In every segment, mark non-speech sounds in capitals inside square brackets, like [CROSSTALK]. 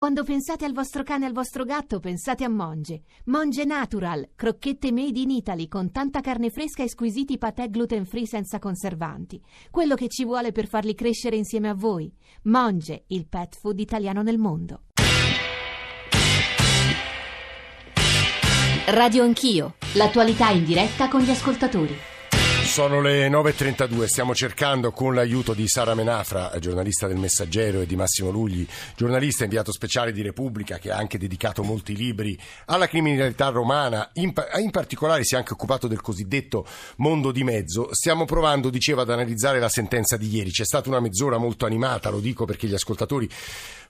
Quando pensate al vostro cane e al vostro gatto, pensate a Monge. Monge Natural, crocchette made in Italy con tanta carne fresca e squisiti patè gluten free senza conservanti. Quello che ci vuole per farli crescere insieme a voi. Monge, il pet food italiano nel mondo. Radio Anch'io, l'attualità in diretta con gli ascoltatori. Sono le 9.32, stiamo cercando con l'aiuto di Sara Menafra, giornalista del Messaggero, e di Massimo Lugli, giornalista inviato speciale di Repubblica, che ha anche dedicato molti libri alla criminalità romana, in, in particolare si è anche occupato del cosiddetto mondo di mezzo. Stiamo provando, diceva, ad analizzare la sentenza di ieri. C'è stata una mezz'ora molto animata, lo dico perché gli ascoltatori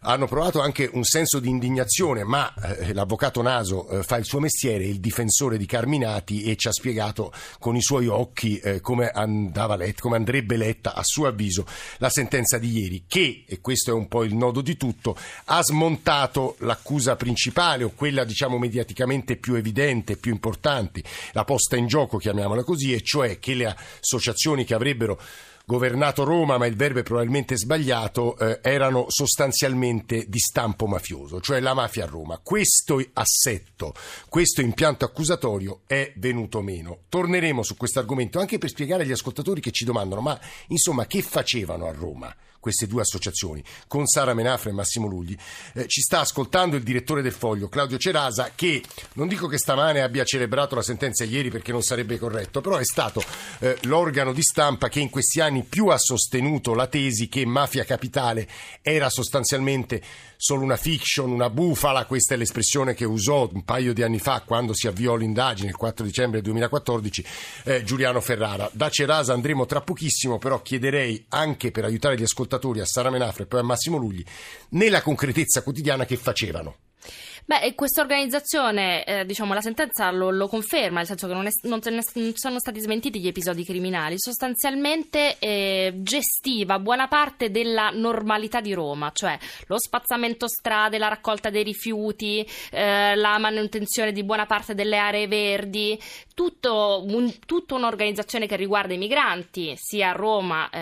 hanno provato anche un senso di indignazione, ma eh, l'avvocato Naso eh, fa il suo mestiere, il difensore di Carminati, e ci ha spiegato con i suoi occhi eh, come, andava letta, come andrebbe letta, a suo avviso, la sentenza di ieri, che, e questo è un po' il nodo di tutto, ha smontato l'accusa principale o quella diciamo mediaticamente più evidente, più importante, la posta in gioco, chiamiamola così, e cioè che le associazioni che avrebbero governato Roma, ma il verbo è probabilmente sbagliato, eh, erano sostanzialmente di stampo mafioso, cioè la mafia a Roma. Questo assetto, questo impianto accusatorio è venuto meno. Torneremo su questo argomento anche per spiegare agli ascoltatori che ci domandano, ma insomma, che facevano a Roma? Queste due associazioni, con Sara Menafra e Massimo Lugli. Eh, ci sta ascoltando il direttore del Foglio, Claudio Cerasa, che non dico che stamane abbia celebrato la sentenza ieri perché non sarebbe corretto, però è stato eh, l'organo di stampa che in questi anni più ha sostenuto la tesi che Mafia Capitale era sostanzialmente solo una fiction, una bufala, questa è l'espressione che usò un paio di anni fa quando si avviò l'indagine, il 4 dicembre 2014, eh, Giuliano Ferrara. Da Cerasa andremo tra pochissimo, però chiederei anche per aiutare gli ascoltatori a Sara Menafre e poi a Massimo Lugli, nella concretezza quotidiana che facevano. Beh, questa organizzazione, eh, diciamo, la sentenza lo, lo, conferma, nel senso che non, è, non, non, sono stati smentiti gli episodi criminali. Sostanzialmente eh, gestiva buona parte della normalità di Roma, cioè lo spazzamento strade, la raccolta dei rifiuti, eh, la manutenzione di buona parte delle aree verdi, tutto un, tutta un'organizzazione che riguarda i migranti, sia a Roma eh,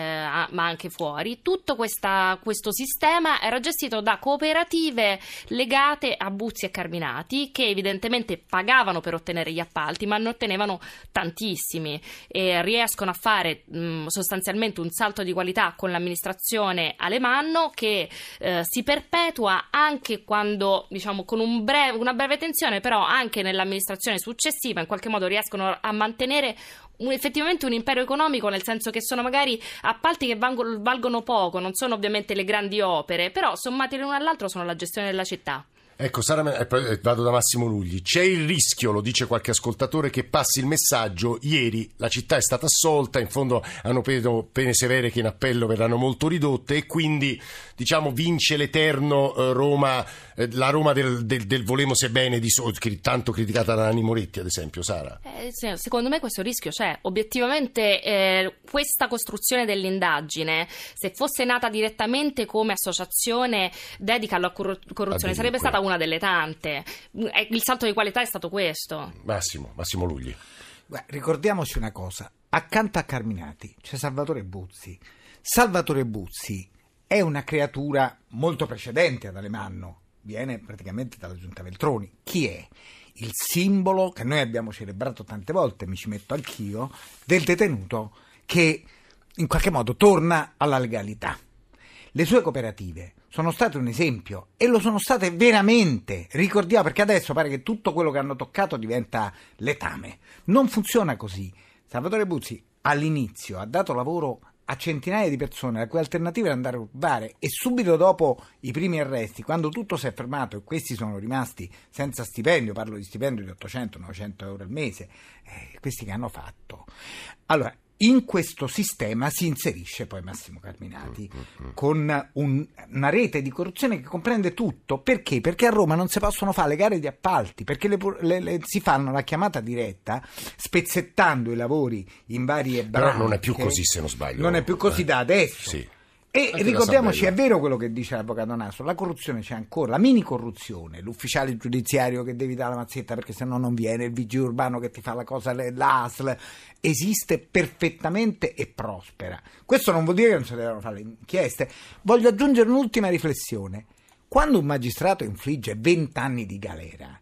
ma anche fuori. Tutto questa, questo sistema era gestito da cooperative legate a Buzzi e Carminati che evidentemente pagavano per ottenere gli appalti ma ne ottenevano tantissimi e riescono a fare mh, sostanzialmente un salto di qualità con l'amministrazione Alemanno che eh, si perpetua anche quando diciamo con un breve, una breve tensione però anche nell'amministrazione successiva in qualche modo riescono a mantenere un, effettivamente un impero economico, nel senso che sono magari appalti che valgono, valgono poco, non sono ovviamente le grandi opere, però sommati l'uno all'altro sono la gestione della città. Ecco, Sara, e poi eh, vado da Massimo Lugli. C'è il rischio, lo dice qualche ascoltatore, che passi il messaggio. Ieri la città è stata assolta, in fondo hanno preso pene severe che in appello verranno molto ridotte e quindi, diciamo, vince l'eterno eh, Roma, eh, la Roma del, del, del volemo se bene, di, tanto criticata da Nani Moretti, ad esempio, Sara. Eh, secondo me questo rischio c'è. Obiettivamente eh, questa costruzione dell'indagine, se fosse nata direttamente come associazione dedica alla corruzione, sarebbe stata una delle tante. Il salto di qualità è stato questo. Massimo, Massimo Lugli. Beh, ricordiamoci una cosa, accanto a Carminati c'è Salvatore Buzzi. Salvatore Buzzi è una creatura molto precedente ad Alemanno, viene praticamente dalla giunta Veltroni. Chi è? Il simbolo che noi abbiamo celebrato tante volte, mi ci metto anch'io, del detenuto che in qualche modo torna alla legalità. Le sue cooperative sono state un esempio e lo sono state veramente. Ricordiamo perché adesso pare che tutto quello che hanno toccato diventa letame. Non funziona così. Salvatore Buzzi all'inizio ha dato lavoro a centinaia di persone la cui alternativa era andare a rubare e subito dopo i primi arresti, quando tutto si è fermato e questi sono rimasti senza stipendio, parlo di stipendio di 800-900 euro al mese, eh, questi che hanno fatto. Allora, in questo sistema si inserisce poi Massimo Carminati mm, mm, mm. con un, una rete di corruzione che comprende tutto. Perché? Perché a Roma non si possono fare le gare di appalti, perché le, le, le, si fanno la chiamata diretta spezzettando i lavori in varie branche. Però non è più così se non sbaglio. Non è più così da adesso. Sì. E Anche ricordiamoci, è vero quello che dice l'avvocato Naso, la corruzione c'è ancora, la mini corruzione, l'ufficiale giudiziario che devi dare la mazzetta perché se no non viene, il vigile urbano che ti fa la cosa, l'ASL, esiste perfettamente e prospera. Questo non vuol dire che non si devono fare le inchieste. Voglio aggiungere un'ultima riflessione. Quando un magistrato infligge 20 anni di galera,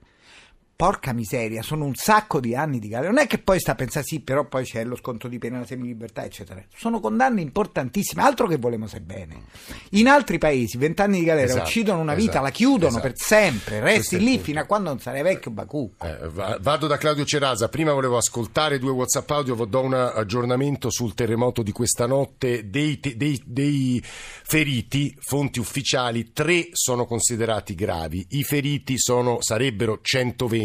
porca miseria, sono un sacco di anni di galera. Non è che poi sta a pensare sì, però poi c'è lo sconto di pena, la semilibertà, eccetera. Sono condanne importantissime, altro che volemo se bene. In altri paesi, vent'anni di galera Esatto, uccidono una vita, esatto, la chiudono esatto. per sempre, resti lì fino a quando non sarai vecchio Baku. Eh, va- vado da Claudio Cerasa. Prima volevo ascoltare due WhatsApp audio, do un aggiornamento sul terremoto di questa notte. Dei, te- dei- dei feriti, fonti ufficiali, tre sono considerati gravi. I feriti sono- sarebbero 120,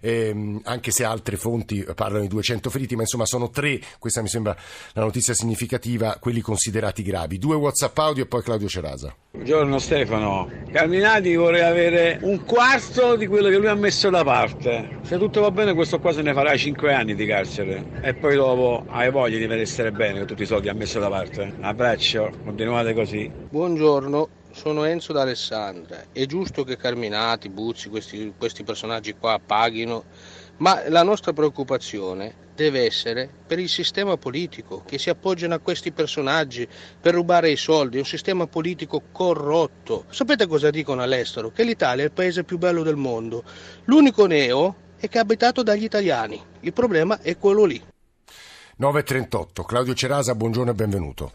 ehm, anche se altre fonti parlano di 200 feriti, ma insomma sono tre. Questa mi sembra la notizia significativa, quelli considerati gravi. Due WhatsApp audio e poi Claudio Cerasa. Buongiorno Stefano. Carminati vorrei avere un quarto di quello che lui ha messo da parte. Se tutto va bene questo qua se ne farà 5 anni di carcere e poi dopo hai voglia di vedere bene con tutti i soldi che ha messo da parte. Abbraccio, continuate così. Buongiorno, sono Enzo d'Alessandria. È giusto che Carminati, Buzzi, questi, questi personaggi qua paghino, ma la nostra preoccupazione deve essere per il sistema politico che si appoggiano a questi personaggi per rubare i soldi, è un sistema politico corrotto. Sapete cosa dicono all'estero? Che l'Italia è il paese più bello del mondo. L'unico neo è che è abitato dagli italiani. Il problema è quello lì. 9.38. Claudio Cerasa, buongiorno e benvenuto.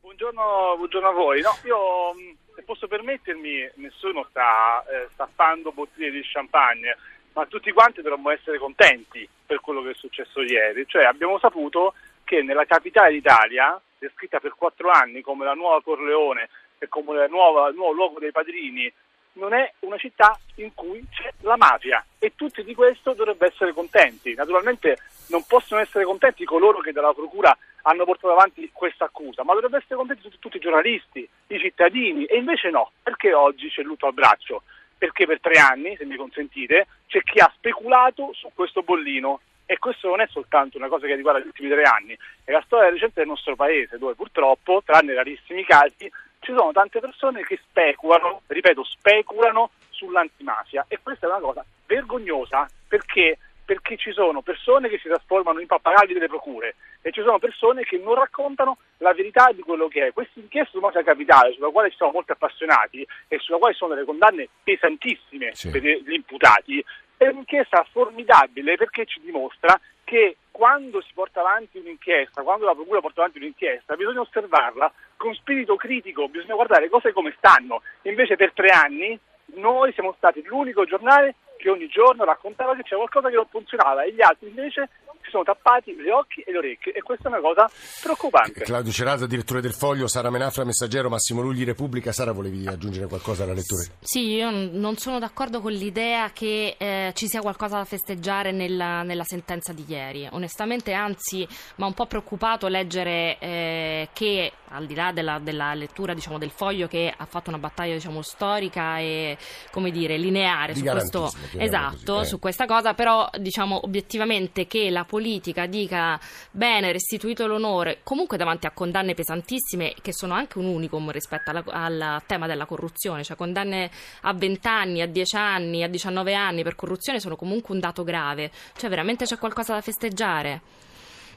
Buongiorno, buongiorno a voi. No, io, se posso permettermi, nessuno sta eh, stappando bottiglie di champagne, ma tutti quanti dovremmo essere contenti per quello che è successo ieri. Cioè, abbiamo saputo che nella capitale d'Italia, descritta per quattro anni come la nuova Corleone e come il nuovo luogo dei padrini, non è una città in cui c'è la mafia e tutti di questo dovrebbero essere contenti. Naturalmente non possono essere contenti coloro che dalla procura hanno portato avanti questa accusa, ma dovrebbero essere contenti tutti, i giornalisti, i cittadini e invece no, perché oggi c'è lutto al braccio? Perché per tre anni, se mi consentite, c'è chi ha speculato su questo bollino e questo non è soltanto una cosa che riguarda gli ultimi tre anni, è la storia recente del nostro paese dove purtroppo, tranne rarissimi casi, ci sono tante persone che speculano, ripeto, speculano sull'antimafia e questa è una cosa vergognosa perché, perché ci sono persone che si trasformano in pappagalli delle procure e ci sono persone che non raccontano la verità di quello che è. Questa inchiesta su mafia capitale, sulla quale ci siamo molto appassionati e sulla quale sono delle condanne pesantissime Sì. per gli imputati, è un'inchiesta formidabile perché ci dimostra che quando si porta avanti un'inchiesta, quando la procura porta avanti un'inchiesta, bisogna osservarla con spirito critico, bisogna guardare le cose come stanno. Invece per tre anni noi siamo stati l'unico giornale che ogni giorno raccontava che c'era qualcosa che non funzionava e gli altri invece si sono tappati gli occhi e le orecchie e questa è una cosa preoccupante. Claudio Cerasa, direttore del Foglio, Sara Menafra, messaggero, Massimo Lugli, Repubblica. Sara, volevi aggiungere qualcosa alla lettura? Sì, io non sono d'accordo con l'idea che eh, ci sia qualcosa da festeggiare nella, nella sentenza di ieri. Onestamente, anzi, mi ha un po' preoccupato leggere eh, che, al di là della, della lettura diciamo, del foglio, che ha fatto una battaglia diciamo, storica e come dire, lineare Di su questo, esatto, così, eh. su questa cosa, però diciamo obiettivamente che la politica dica bene, restituito l'onore, comunque davanti a condanne pesantissime che sono anche un unicum rispetto alla- al tema della corruzione, cioè condanne a 20 anni, a 10 anni, a 19 anni per corruzione sono comunque un dato grave, cioè veramente c'è qualcosa da festeggiare?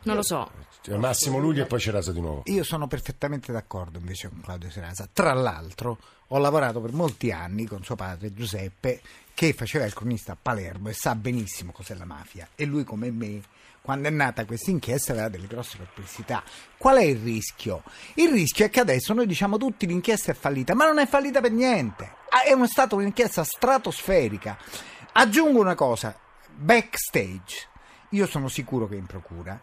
Non lo so. Cioè, Massimo Lugli e poi Cerasa di nuovo. Io sono perfettamente d'accordo invece con Claudio Serasa. Tra l'altro ho lavorato per molti anni con suo padre Giuseppe che faceva il cronista a Palermo e sa benissimo cos'è la mafia e lui come me quando è nata questa inchiesta aveva delle grosse perplessità. Qual è il rischio? Il rischio è che adesso noi diciamo tutti l'inchiesta è fallita, ma non è fallita per niente. Ah, È stata un'inchiesta stratosferica. Aggiungo una cosa, backstage. Io sono sicuro che in procura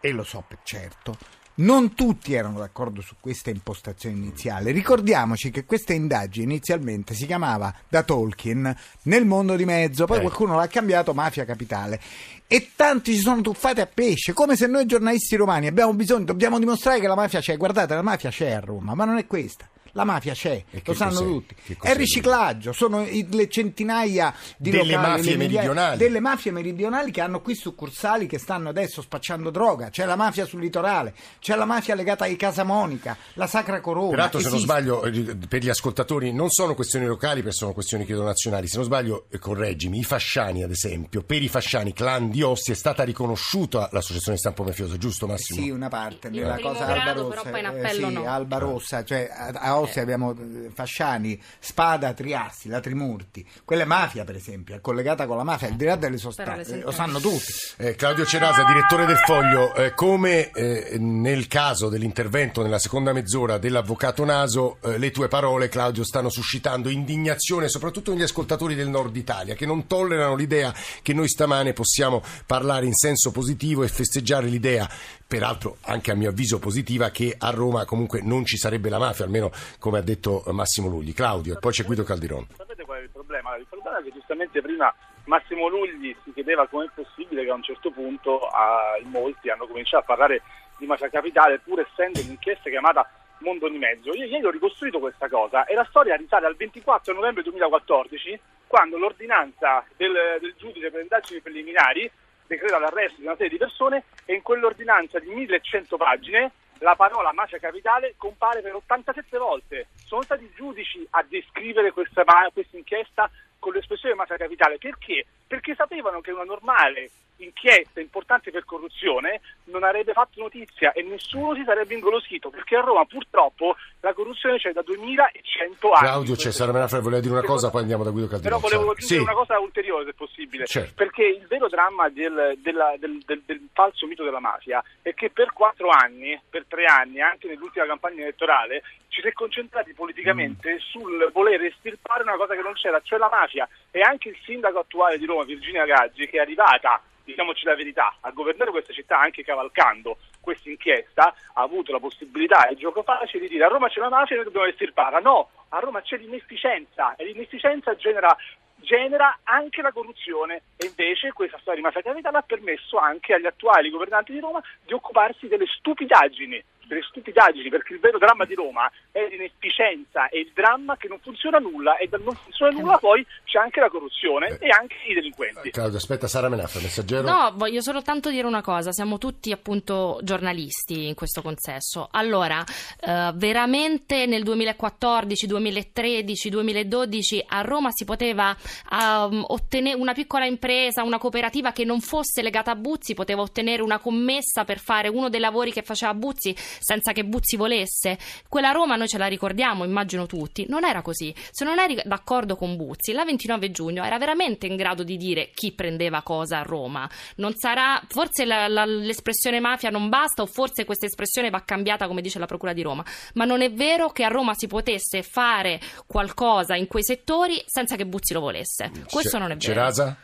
e lo so per certo, non tutti erano d'accordo su questa impostazione iniziale. Ricordiamoci che questa indagine inizialmente si chiamava da Tolkien nel mondo di mezzo, poi Eh. qualcuno l'ha cambiato Mafia Capitale. E tanti si sono tuffati a pesce, come se noi giornalisti romani abbiamo bisogno, dobbiamo dimostrare che la mafia c'è. Guardate, la mafia c'è a Roma, ma non è questa. La mafia c'è, lo sanno cos'è? tutti. È riciclaggio, sono i- le centinaia di Delle locali, mafie meridionali. delle mafie meridionali che hanno qui succursali che stanno adesso spacciando droga. C'è la mafia sul litorale, c'è la mafia legata ai Casamonica, la Sacra Corona. Peraltro, se non sbaglio, eh, per gli ascoltatori, non sono questioni locali, per sono questioni credo nazionali. Se non sbaglio, eh, correggimi, i fasciani, ad esempio, per i fasciani, clan di Ossi, è stata riconosciuta l'associazione di stampo mafioso, giusto Massimo? Sì, una parte primo cosa grado, Alba però Rossa, poi in eh, appello sì, no. Alba Rossa, cioè a, a Ostia abbiamo eh, Fasciani, Spada, Triassi, la Trimurti. Quella è mafia, per esempio, è collegata con la mafia, al di là delle sostanze, lo sanno tutti. Eh, Claudio Cerasa, direttore del Foglio, eh, come eh, nel caso dell'intervento nella seconda mezz'ora dell'avvocato Naso, eh, le tue parole, Claudio, stanno suscitando indignazione soprattutto negli ascoltatori del nord Italia che non tollerano l'idea che noi stamane possiamo parlare in senso positivo e festeggiare l'idea, peraltro anche a mio avviso positiva, che a Roma comunque non ci sarebbe la mafia, almeno come ha detto Massimo Lugli. Claudio, poi c'è Guido Caldiron. Sapete qual è il problema? Il problema è che giustamente prima Massimo Lugli si chiedeva come è possibile che a un certo punto a, molti hanno cominciato a parlare di mafia capitale pur essendo un'inchiesta chiamata Mondo di Mezzo. Io ieri ho ricostruito questa cosa e la storia risale al 24 novembre 2014 quando l'ordinanza del, del giudice per indagini preliminari decreta l'arresto di una serie di persone e in quell'ordinanza di 1100 pagine la parola mafia capitale compare per 87 volte. Sono stati i giudici a descrivere questa, questa inchiesta con l'espressione mafia capitale. Perché? Perché sapevano che una normale inchiesta importante per corruzione non avrebbe fatto notizia e nessuno si sarebbe ingolosito perché a Roma purtroppo la corruzione c'è da 2100 anni. Claudio Cesare Menafra voleva dire una cosa, poi andiamo da Guido Calderone. Però volevo aggiungere sì. una cosa ulteriore se possibile, certo. perché il vero dramma del, della, del, del, del, falso mito della mafia è che per quattro anni, per tre anni, anche nell'ultima campagna elettorale, ci si è concentrati politicamente mm. sul voler estirpare una cosa che non c'era, cioè la mafia. E anche il sindaco attuale di Roma, Virginia Gaggi, che è arrivata diciamoci la verità, a governare questa città anche cavalcando questa inchiesta ha avuto la possibilità e il gioco facile di dire a Roma c'è una mafia e noi dobbiamo estirparla. No, a Roma c'è l'inefficienza e l'inefficienza genera genera anche la corruzione e invece questa storia di mafia capitale ha permesso anche agli attuali governanti di Roma di occuparsi delle stupidaggini delle stupidaggini, perché il vero dramma di Roma è l'inefficienza e il dramma che non funziona nulla e dal non funziona nulla poi c'è anche la corruzione eh. e anche i delinquenti. Eh, Claudio, aspetta, Sara Menafra, messaggero. No, voglio soltanto dire una cosa, siamo tutti appunto giornalisti in questo consesso. Allora, eh, veramente nel 2014, 2013, 2012 a Roma si poteva um, ottenere una piccola impresa, una cooperativa che non fosse legata a Buzzi, poteva ottenere una commessa per fare uno dei lavori che faceva Buzzi senza che Buzzi volesse. Quella Roma noi ce la ricordiamo, immagino tutti. Non era così. Se non eri d'accordo con Buzzi, la 29 giugno era veramente in grado di dire chi prendeva cosa a Roma. Non sarà, forse la, la, l'espressione mafia non basta o forse questa espressione va cambiata come dice la Procura di Roma, ma non è vero che a Roma si potesse fare qualcosa in quei settori senza che Buzzi lo volesse. Questo non è vero. Cerasa?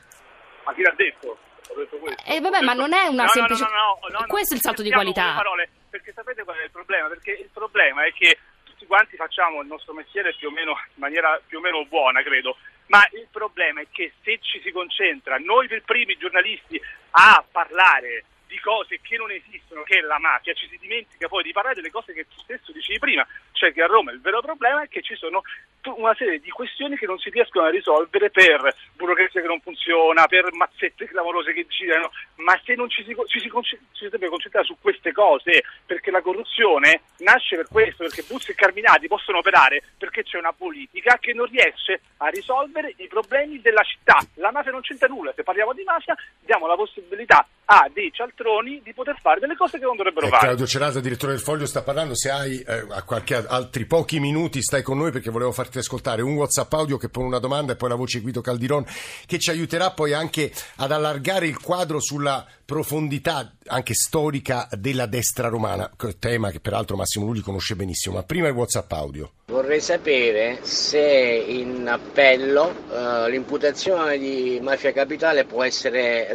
Ma chi l'ha detto? Ho detto questo. Eh vabbè, ma non è una no, semplice... No, no, no, no, questo è il salto di qualità. Parole perché sapete qual è il problema? Perché il problema è che tutti quanti facciamo il nostro mestiere più o meno in maniera più o meno buona, credo, ma il problema è che se ci si concentra, noi per primi giornalisti, a parlare di cose che non esistono, che è la mafia, ci si dimentica poi di parlare delle cose che tu stesso dicevi prima, cioè che a Roma il vero problema è che ci sono una serie di questioni che non si riescono a risolvere per burocrazia che non funziona, per mazzette clamorose che girano, ma se non ci si, ci si, ci si deve concentrare su queste cose, perché la corruzione nasce per questo, perché Buzzi e Carminati possono operare perché c'è una politica che non riesce a risolvere i problemi della città. La mafia non c'entra nulla, se parliamo di mafia diamo la possibilità a dei cialtroni di poter fare delle cose che non dovrebbero eh, fare. Claudio Cerasa, direttore del Foglio, sta parlando. Se hai eh, qualche altri pochi minuti, stai con noi perché volevo farti ascoltare un WhatsApp audio che pone una domanda e poi la voce Guido Caldiron che ci aiuterà poi anche ad allargare il quadro sulla profondità anche storica della destra romana, tema che peraltro Massimo Lulli conosce benissimo. Ma prima il WhatsApp audio. Vorrei sapere se in appello uh, l'imputazione di mafia capitale può essere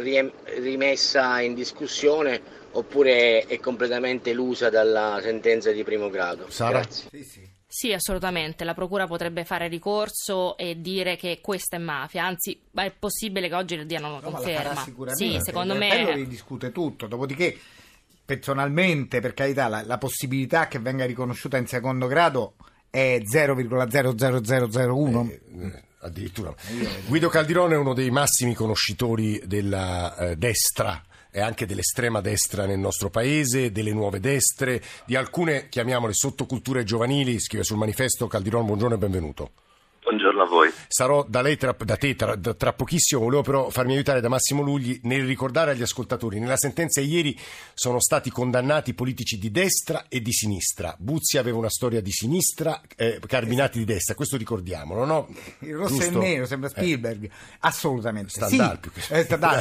rimessa in discussione oppure è completamente elusa dalla sentenza di primo grado. Sara? Grazie. Sì, sì. Sì, assolutamente. La Procura potrebbe fare ricorso e dire che questa è mafia. Anzi, è possibile che oggi le diano una No, conferma. Sì, secondo il me. appello ridiscute tutto, dopodiché personalmente, per carità, la, la possibilità che venga riconosciuta in secondo grado è 0,00001. Eh, eh, addirittura. Guido Caldirone è uno dei massimi conoscitori della eh, destra anche dell'estrema destra nel nostro paese, delle nuove destre, di alcune, chiamiamole, sottoculture giovanili. Scrive sul manifesto Caldirone, buongiorno e benvenuto. Buongiorno a voi. Sarò da lei tra, da te tra, tra, pochissimo, volevo però farmi aiutare da Massimo Lugli nel ricordare agli ascoltatori. Nella sentenza ieri sono stati condannati politici di destra e di sinistra. Buzzi aveva una storia di sinistra, eh, Carminati di destra, questo ricordiamolo, no? Il rosso Giusto? e il nero, sembra eh. Spielberg. Eh. Assolutamente. Standal,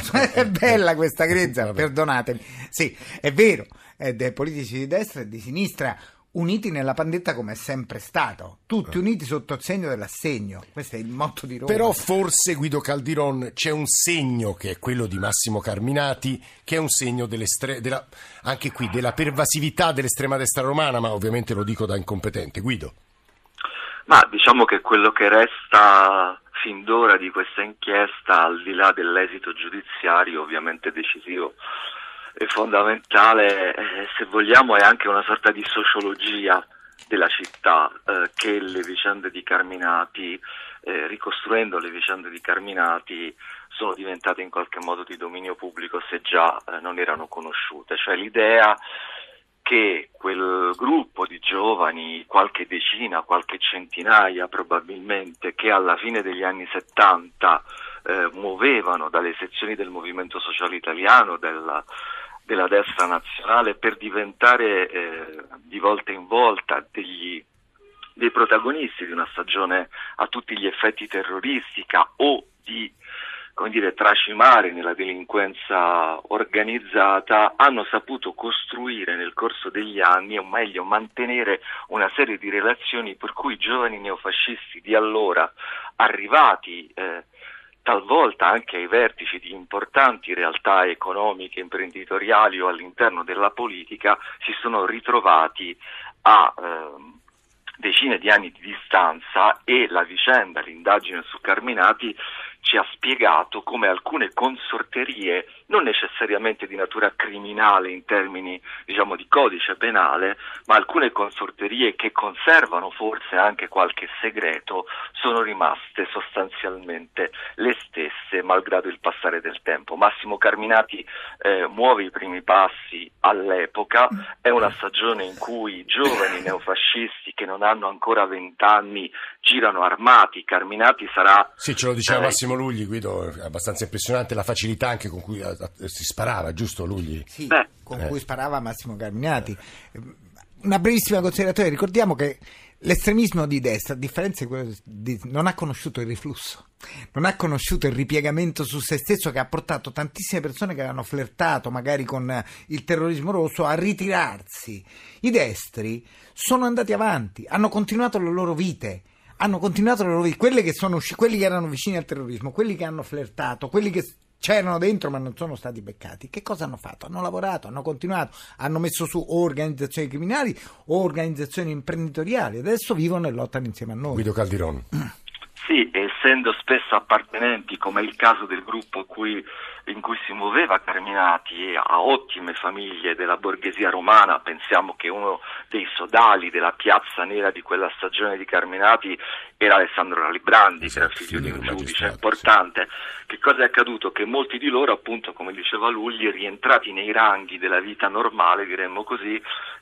sì, è, è bella questa [LAUGHS] grezza, perdonatemi. Sì, è vero, è dei politici di destra e di sinistra uniti nella pandetta come è sempre stato, tutti uniti sotto il segno dell'assegno. Questo è il motto di Roma. Però forse Guido Caldiron c'è un segno che è quello di Massimo Carminati, che è un segno della, anche qui della pervasività dell'estrema destra romana, ma ovviamente lo dico da incompetente. Guido. Ma diciamo che quello che resta fin d'ora di questa inchiesta, al di là dell'esito giudiziario, ovviamente decisivo è fondamentale, eh, se vogliamo, è anche una sorta di sociologia della città eh, che le vicende di Carminati, eh, ricostruendo le vicende di Carminati, sono diventate in qualche modo di dominio pubblico se già eh, non erano conosciute. Cioè l'idea che quel gruppo di giovani, qualche decina, qualche centinaia probabilmente, che alla fine degli anni 70 eh, muovevano dalle sezioni del movimento sociale italiano, della, della destra nazionale per diventare eh, di volta in volta degli, dei protagonisti di una stagione a tutti gli effetti terroristica o di come dire, tracimare nella delinquenza organizzata, hanno saputo costruire nel corso degli anni, o meglio mantenere una serie di relazioni per cui i giovani neofascisti di allora, arrivati eh, talvolta anche ai vertici di importanti realtà economiche, imprenditoriali o all'interno della politica, si sono ritrovati a eh, decine di anni di distanza e la vicenda, l'indagine su Carminati ci ha spiegato come alcune consorterie, non necessariamente di natura criminale in termini diciamo, di codice penale, ma alcune consorterie che conservano forse anche qualche segreto, sono rimaste sostanzialmente le stesse malgrado il passare del tempo. Massimo Carminati eh, muove i primi passi all'epoca, è una stagione in cui giovani neofascisti che non hanno ancora vent'anni girano armati, Carminati sarà... Sì, ce lo diceva eh, Massimo Lugli, Guido, è abbastanza impressionante la facilità anche con cui si sparava, giusto Lugli? Sì, Beh. con eh. cui sparava Massimo Carminati. Una brevissima considerazione, ricordiamo che l'estremismo di destra, a differenza di quello di, non ha conosciuto il riflusso, non ha conosciuto il ripiegamento su se stesso che ha portato tantissime persone che avevano flirtato magari con il terrorismo rosso a ritirarsi. I destri sono andati avanti, hanno continuato le loro vite hanno continuato le loro vite, quelli che, sono, quelli che erano vicini al terrorismo, quelli che hanno flirtato, quelli che c'erano dentro ma non sono stati beccati. Che cosa hanno fatto? Hanno lavorato, hanno continuato, hanno messo su organizzazioni criminali o organizzazioni imprenditoriali. Adesso vivono e lottano insieme a noi. Guido Caldiron. Sì, essendo spesso appartenenti, come è il caso del gruppo cui in cui si muoveva Carminati a ottime famiglie della borghesia romana, pensiamo che uno dei sodali della piazza nera di quella stagione di Carminati era Alessandro Ralibrandi, esatto, che era figlio di un giudice importante. Che cosa è accaduto? Che molti di loro, appunto, come diceva Lugli, rientrati nei ranghi della vita normale, diremmo così,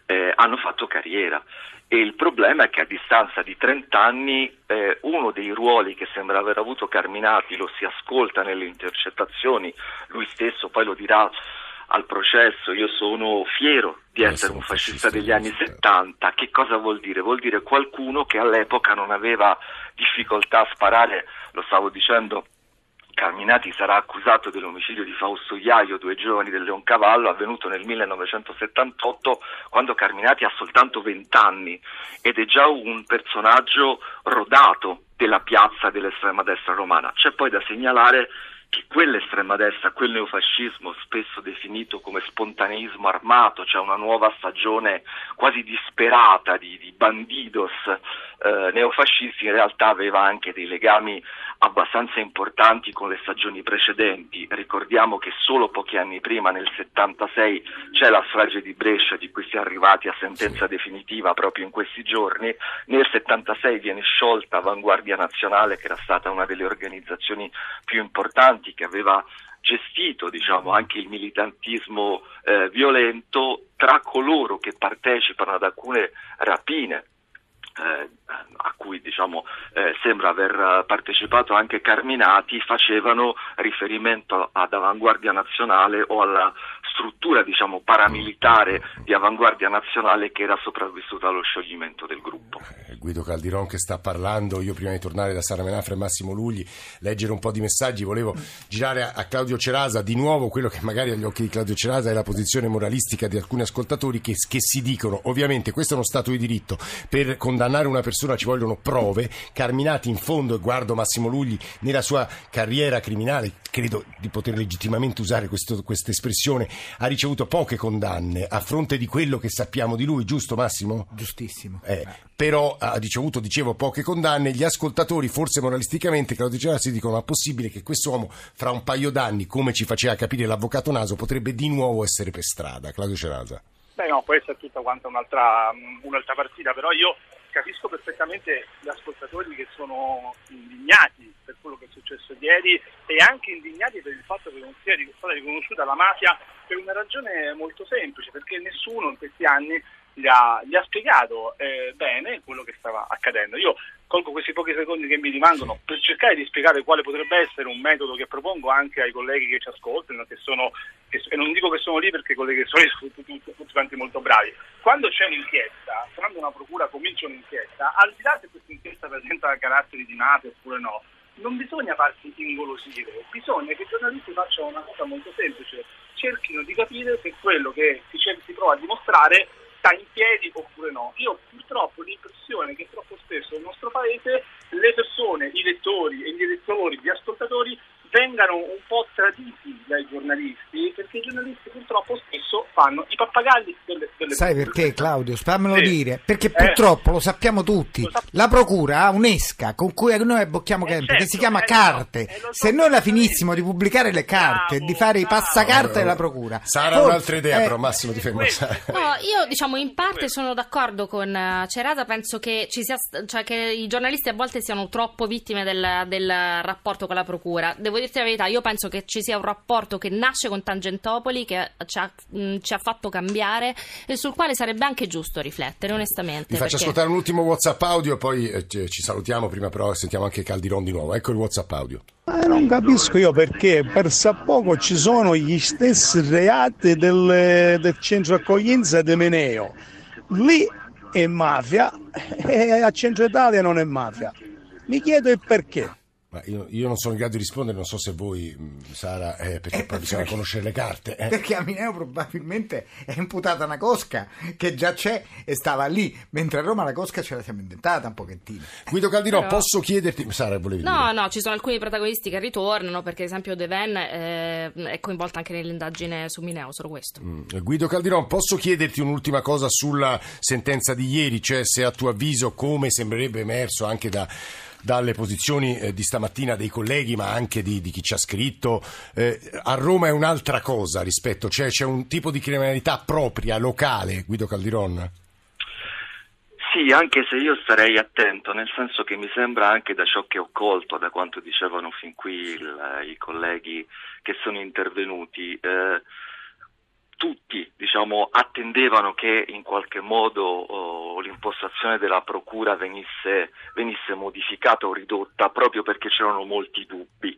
eh, hanno fatto carriera. E il problema è che a distanza di 30 anni eh, uno dei ruoli che sembra aver avuto Carminati lo si ascolta nelle intercettazioni, lui stesso poi lo dirà al processo, io sono fiero di essere un fascista degli anni 70, che cosa vuol dire? Vuol dire qualcuno che all'epoca non aveva difficoltà a sparare, lo stavo dicendo Carminati sarà accusato dell'omicidio di Fausto Iaio, due giovani del Leoncavallo, avvenuto nel 1978, quando Carminati ha soltanto 20 anni ed è già un personaggio rodato della piazza dell'estrema destra romana. C'è poi da segnalare che quell'estrema destra, quel neofascismo spesso definito come spontaneismo armato, cioè una nuova stagione quasi disperata di, di bandidos eh, neofascisti, in realtà aveva anche dei legami abbastanza importanti con le stagioni precedenti. Ricordiamo che solo pochi anni prima, nel 76, c'è la strage di Brescia di cui si è arrivati a sentenza definitiva proprio in questi giorni. Nel 76 viene sciolta Avanguardia Nazionale, che era stata una delle organizzazioni più importanti che aveva gestito diciamo, anche il militantismo eh, violento tra coloro che partecipano ad alcune rapine eh, a cui diciamo, eh, sembra aver partecipato anche Carminati facevano riferimento ad Avanguardia Nazionale o alla struttura diciamo, paramilitare di Avanguardia Nazionale che era sopravvissuta allo scioglimento del gruppo. Eh, Guido Caldiron che sta parlando, io prima di tornare da Sara Menafra e Massimo Lugli, leggere un po' di messaggi, volevo girare a, Claudio Cerasa di nuovo quello che magari agli occhi di Claudio Cerasa è la posizione moralistica di alcuni ascoltatori che, che si dicono, ovviamente questo è uno Stato di diritto, per condannare una persona ci vogliono prove, Carminati in fondo, e guardo Massimo Lugli, nella sua carriera criminale, credo di poter legittimamente usare questa espressione, ha ricevuto poche condanne a fronte di quello che sappiamo di lui, giusto Massimo? Giustissimo. Eh, però ha ricevuto, dicevo, poche condanne. Gli ascoltatori, forse moralisticamente, Claudio Cerasa, si dicono: ma è possibile che quest'uomo, fra un paio d'anni, come ci faceva capire l'avvocato Naso, potrebbe di nuovo essere per strada? Claudio Cerasa. Beh, no, può essere tutta quanta un'altra, un'altra partita, però io capisco perfettamente gli ascoltatori che sono indignati per quello che è successo ieri e anche indignati per il fatto che non sia stata riconosciuta la mafia per una ragione molto semplice, perché nessuno in questi anni gli ha, gli ha spiegato eh, bene quello che stava accadendo. Io colgo questi pochi secondi che mi rimangono per cercare di spiegare quale potrebbe essere un metodo che propongo anche ai colleghi che ci ascoltano, che sono, che, e non dico che sono lì perché i colleghi sono sono tutti, tutti quanti molto bravi. Quando c'è un'inchiesta, quando una procura comincia un'inchiesta, al di là se questa inchiesta presenta caratteri di mafia oppure no, non bisogna farsi ingolosire, bisogna che i giornalisti facciano una cosa molto semplice, cerchino di capire se quello che si, si prova a dimostrare sta in piedi oppure no. Io purtroppo ho l'impressione che troppo spesso nel nostro paese le persone, i lettori e gli elettori, gli ascoltatori vengano un po' traditi dai giornalisti perché i giornalisti purtroppo spesso fanno i pappagalli delle, delle Sai perché Claudio? Fammelo Sì. dire. Perché Eh. purtroppo lo sappiamo tutti. Lo sap- La procura ha un'esca con cui noi abbocchiamo Eh, tempo certo, che si chiama eh, carte. eh, lo so Se noi la finissimo di pubblicare le carte, Bravo, di fare i bravo. passacarte della procura. Sarà forse- un'altra idea, eh, però Massimo ti fermo. questo. No, io diciamo in parte sono d'accordo con eh, Cerasa, penso che, ci sia, cioè che i giornalisti a volte siano troppo vittime del, del rapporto con la procura. Devo dirti la verità, io penso che ci sia un rapporto che nasce con Tangentopoli, che ci ha, mh, ci ha fatto cambiare e sul quale sarebbe anche giusto riflettere, onestamente. Vi faccio perché- ascoltare un ultimo WhatsApp audio e poi eh, ci salutiamo. Prima, però, sentiamo anche Caldiron di nuovo. Ecco il WhatsApp audio. Ma non capisco io perché per sa poco ci sono gli stessi reati del, del centro accoglienza di Meneo. Lì è mafia e a Centro Italia non è mafia. Mi chiedo il perché. Ma io, io non sono in grado di rispondere, non so se voi, mh, Sara, eh, perché poi bisogna conoscere le carte. eh. Perché a Mineo probabilmente è imputata una cosca che già c'è e stava lì, mentre a Roma la cosca ce la siamo inventata un pochettino. Guido Caldiron, Però- posso chiederti... Sara, volevi No, dire? no, ci sono alcuni protagonisti che ritornano, perché ad esempio Deven eh, è coinvolta anche nell'indagine su Mineo, solo questo. Mm, Guido Caldiron, posso chiederti un'ultima cosa sulla sentenza di ieri, cioè se a tuo avviso, come sembrerebbe emerso anche da- dalle posizioni eh, di stamattina dei colleghi, ma anche di, di chi ci ha scritto, eh, a Roma è un'altra cosa rispetto, cioè c'è un tipo di criminalità propria, locale, Guido Caldiron? Sì, anche se io starei attento, nel senso che mi sembra anche da ciò che ho colto, da quanto dicevano fin qui il- i colleghi che sono intervenuti, eh, tutti diciamo, attendevano che in qualche modo oh, l'impostazione della procura venisse, venisse modificata o ridotta proprio perché c'erano molti dubbi.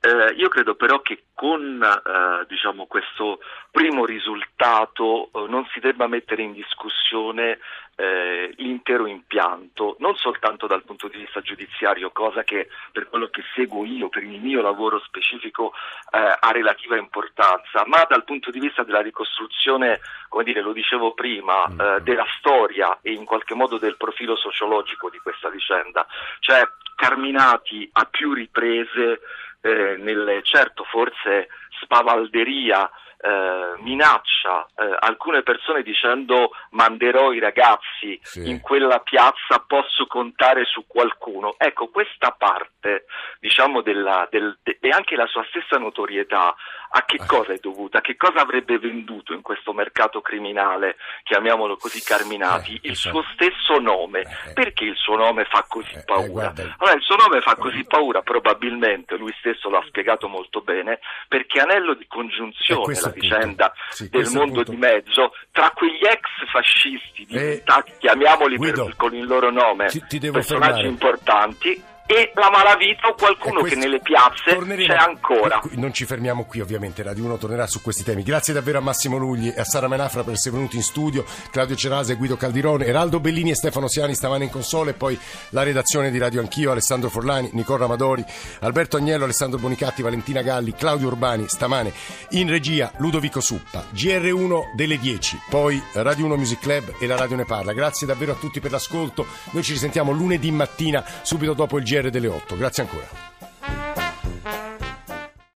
Eh, io credo però che con eh, diciamo, questo primo risultato eh, non si debba mettere in discussione eh, l'intero impianto, non soltanto dal punto di vista giudiziario, cosa che per quello che seguo io, per il mio lavoro specifico, eh, ha relativa importanza, ma dal punto di vista della ricostruzione, come dire, lo dicevo prima, eh, della storia e in qualche modo del profilo sociologico di questa vicenda. Cioè, Carminati a più riprese, eh, nelle, certo forse spavalderia, eh, minaccia eh, alcune persone dicendo manderò i ragazzi Sì. in quella piazza, posso contare su qualcuno. Ecco, questa parte, diciamo, della, del, de- e anche la sua stessa notorietà a che cosa è dovuta? A che cosa avrebbe venduto in questo mercato criminale, chiamiamolo così, Carminati, Eh, il esatto. suo stesso nome? Eh, eh. Perché il suo nome fa così Eh, paura? Allora, il suo nome fa così paura, probabilmente, lui stesso l'ha spiegato molto bene, perché anello di congiunzione la vicenda Sì, del mondo punto. di mezzo tra quegli ex fascisti diventati, chiamiamoli per- Guido, con il loro nome, ti- ti personaggi fermare. importanti, e la malavita o qualcuno E che nelle piazze torneremo- c'è ancora. Non ci fermiamo qui, ovviamente. Radio 1 tornerà su questi temi. Grazie davvero a Massimo Lugli e a Sara Menafra per essere venuti in studio. Claudio Cerase, Guido Caldirone, Eraldo Bellini e Stefano Siani stamane in console. E poi la redazione di Radio Anch'io, Alessandro Forlani, Nicola Amadori, Alberto Agnello, Alessandro Bonicatti, Valentina Galli, Claudio Urbani. Stamane in regia Ludovico Suppa. GR1 delle 10. Poi Radio 1 Music Club e la Radio ne parla. Grazie davvero a tutti per l'ascolto. Noi ci risentiamo lunedì mattina, subito dopo il GR Corriere delle 8. Grazie ancora.